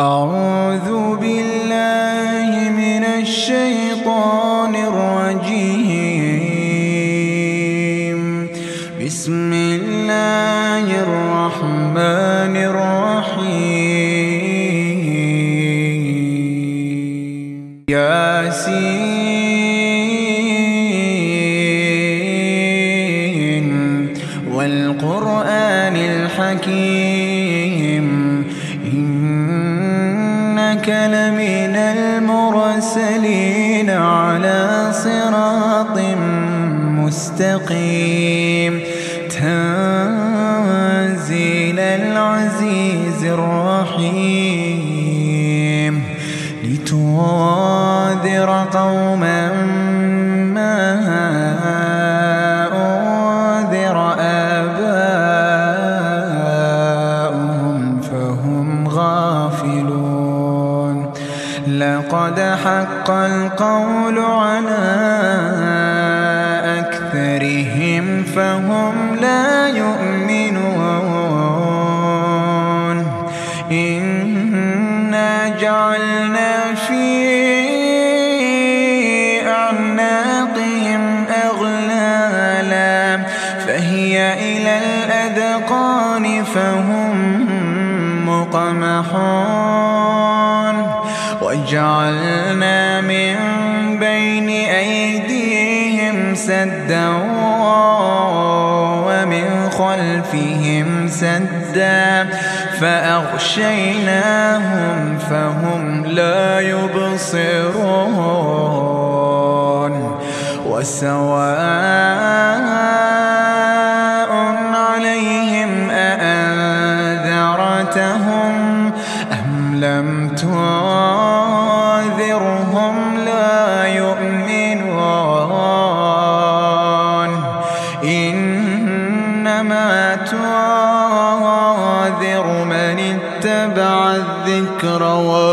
أعوذ إنك لمن المرسلين على صراط مستقيم. تنزيل العزيز الرحيم. القول وجعلنا من بين أيديهم سدا ومن خلفهم سدا فأغشيناهم فهم لا يبصرون وسواء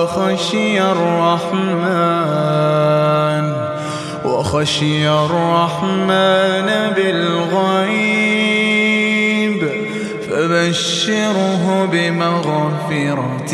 وخشي الرحمن وخشي الرحمن بالغيب فبشره بمغفرة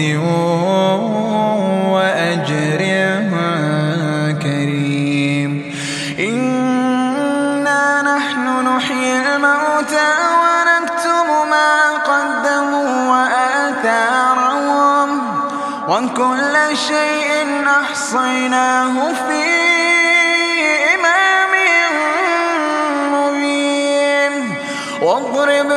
وكل شيء أحصيناه في إمام مبين. واضرب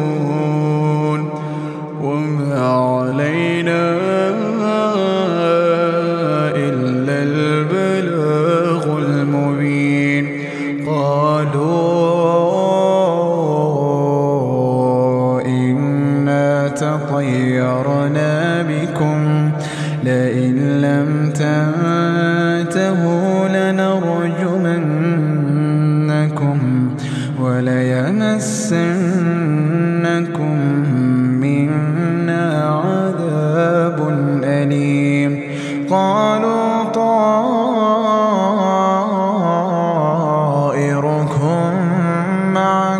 لمرسلون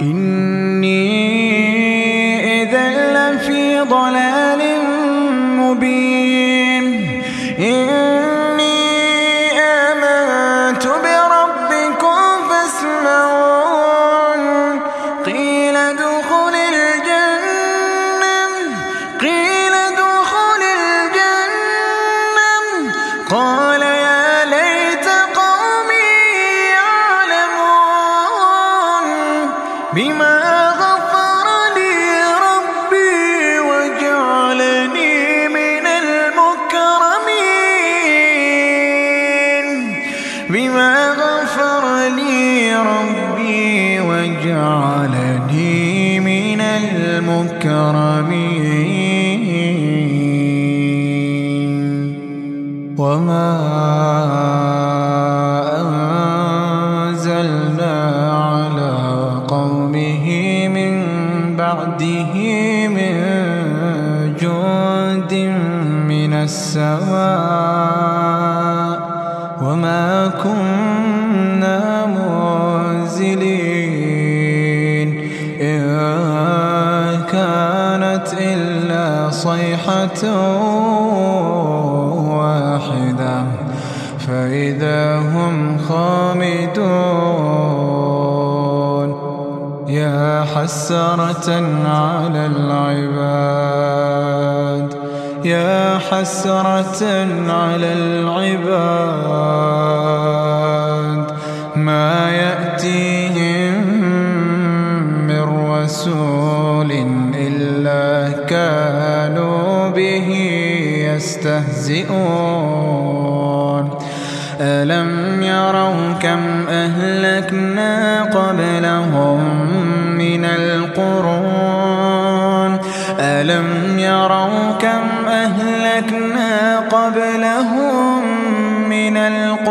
إني بما غفر لي ربي وجعلني من المكرمين. صيحة واحدة. فإذا هم خامدون يا حسرة على العباد. يا حسرة على العباد. ما يأتيهم من رسول يستهزئون. ألم يروا كم أهلكنا قبلهم من القرون؟ ألم يروا كم أهلكنا قبلهم من القرون؟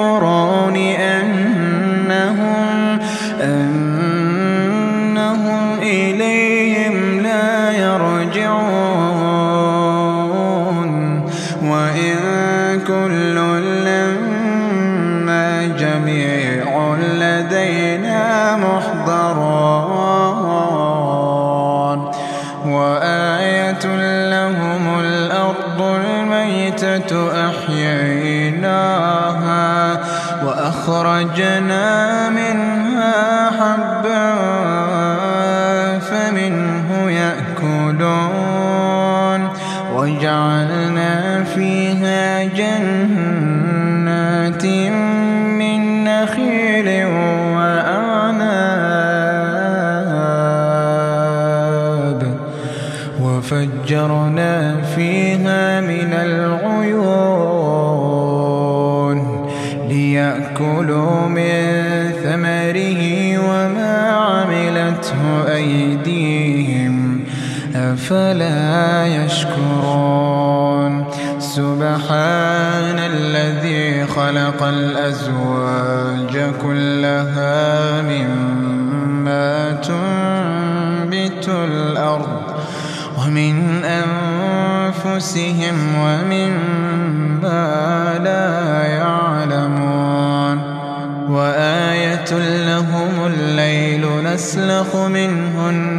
أحييناها وأخرجنا منها حبا فمنه يأكلون. وجعلنا فيها جنات من نخيل وأعناب. وفجرنا أفلا يشكرون. سبحان الذي خلق الأزواج كلها مما تنبت الأرض ومن أنفسهم ومما لا يعلمون. وآية لهم الليل نسلخ منه النهار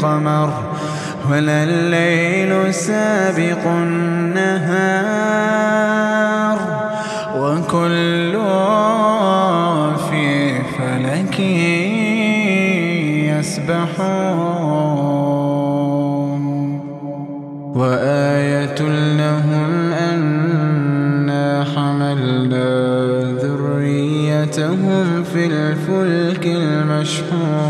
القمر ولا الليل سابق النهار وكل في فلك يسبحون. وآية لهم أنا حملنا ذريتهم في الفلك المشحون.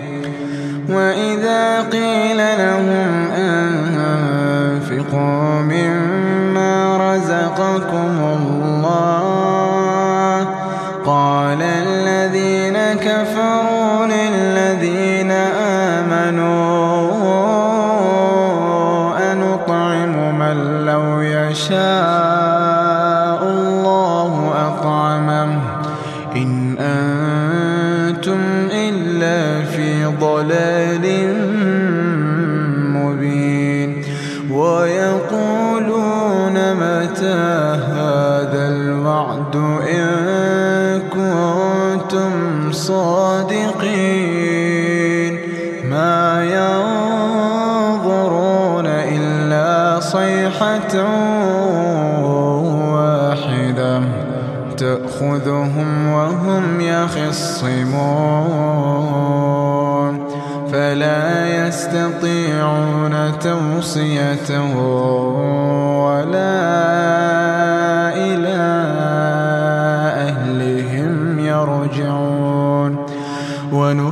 وإذا قيل لهم أنفقوا مما رزقكم الله قال الذين كفروا للذين آمنوا أنطعم من لو يشاء صادقين. ما ينظرون إلا صيحة واحدة تأخذهم وهم يخصمون. فلا يستطيعون توصية ولا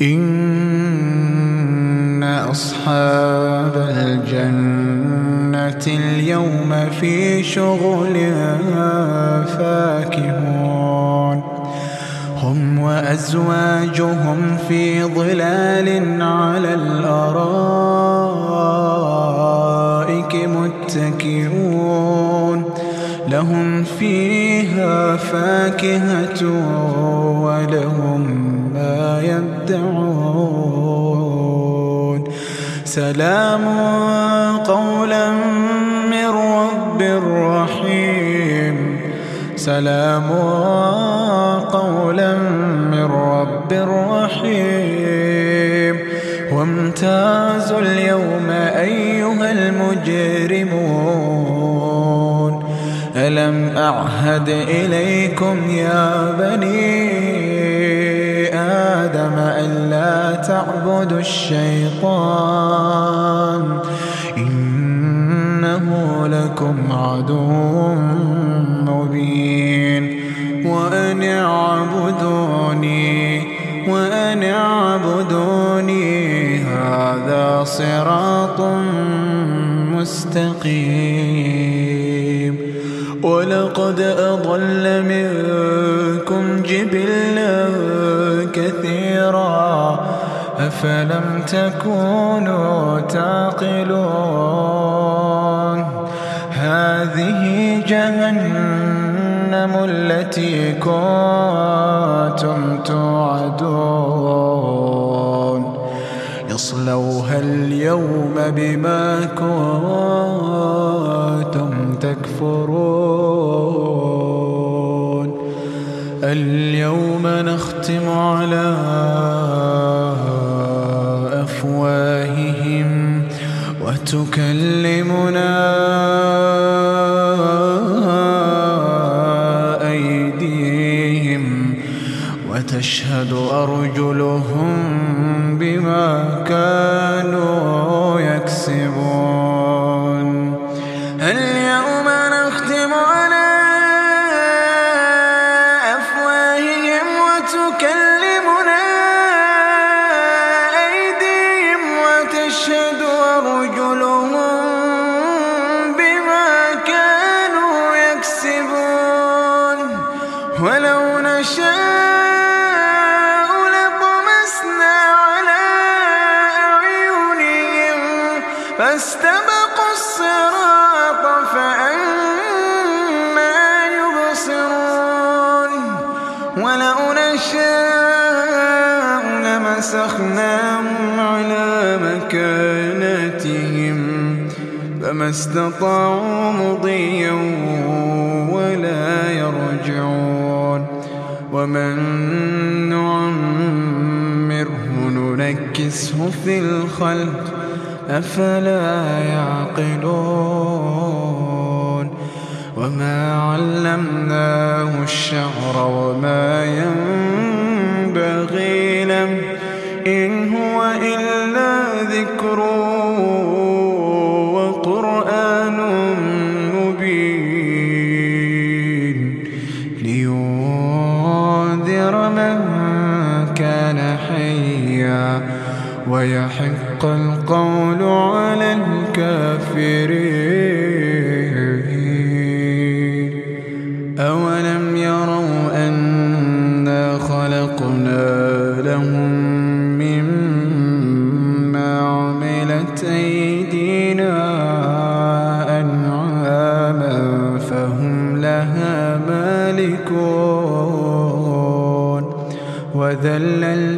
إن أصحاب الجنة اليوم في شغل فاكهون. هم وأزواجهم في ظلال على الأرائك متكئون. لهم فيها فاكهة ولهم ما يبدعون سلام قولا من رب رحيم. سلام قولا من رب رحيم. وامتازوا اليوم أيها المجرمون. ألم أعهد إليكم يا بني آدم ألا تعبدوا الشيطان. إنه لكم عدو مبين. وأن اعبدوني وأن اعبدوني هذا صراط مستقيم. ولقد أضل منكم جبلا كثيرا أفلم تكونوا تعقلون؟ هذه جهنم التي كنتم توعدون. يصلوها اليوم بما كنتم تكفرون. اليوم نختم على أفواههم وتكلمنا أيديهم وتشهد أرجلهم نشاء لطمسنا على أعينهم. فاستبقوا الصراط فأنا يبصرون. ولو نشاء لمسخناهم على مكانتهم. فما استطاعوا في الخلق أفلا يعقلون وما علمناه الشعر وما ينبغي له إن ويحق القول على الكافرين. أولم يروا أنا خلقنا لهم مما عملت أيدينا أنعاما فهم لها مالكون. وذللناها لهم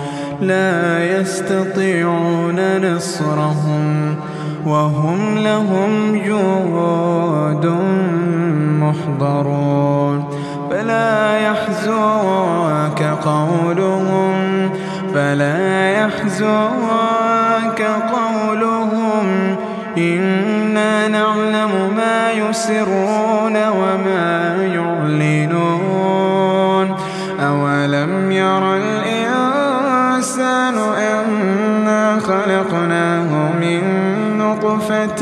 لا يستطيعون نصرهم وهم لهم جود محضرون. فلا يحزنك قولهم فلا يحزنك قولهم. إنا نعلم ما يسرون وما يعلنون. نطفة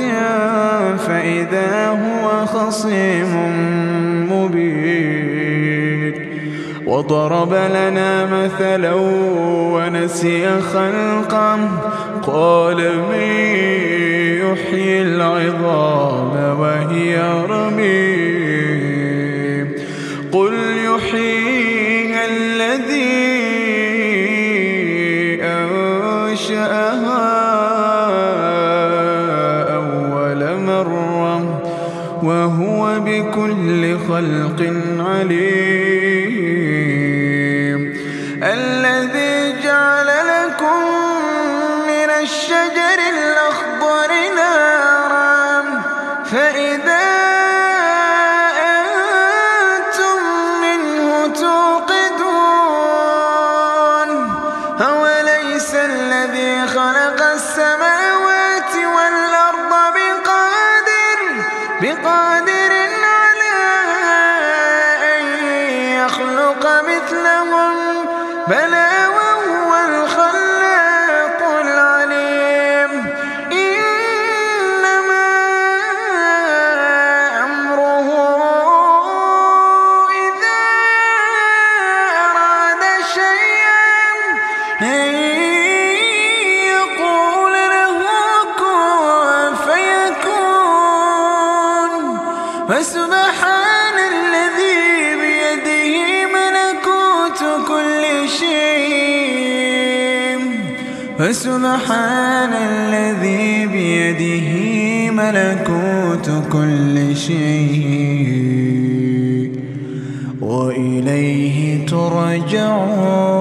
فإذا هو خصيم مبين. وضرب لنا مثلا ونسي خلقه قال من يحيي العظام وهي رميم. قل يحييها بكل خلق عليم. الذي جعل لكم من الشجر الأخضر نارا فإذا فسبحان الذي بيده ملكوت كل شيء. فسبحان الذي بيده ملكوت كل شيء. وإليه ترجعون.